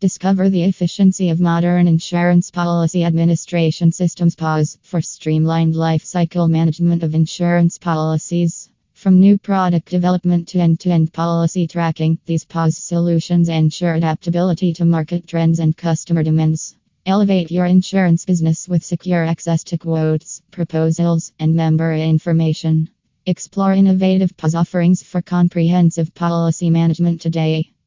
Discover the efficiency of modern insurance policy administration systems. PAS for streamlined life cycle management of insurance policies. From new product development to end to end policy tracking, these PAS solutions ensure adaptability to market trends and customer demands. Elevate your insurance business with secure access to quotes, proposals, and member information. Explore innovative PAS offerings for comprehensive policy management today.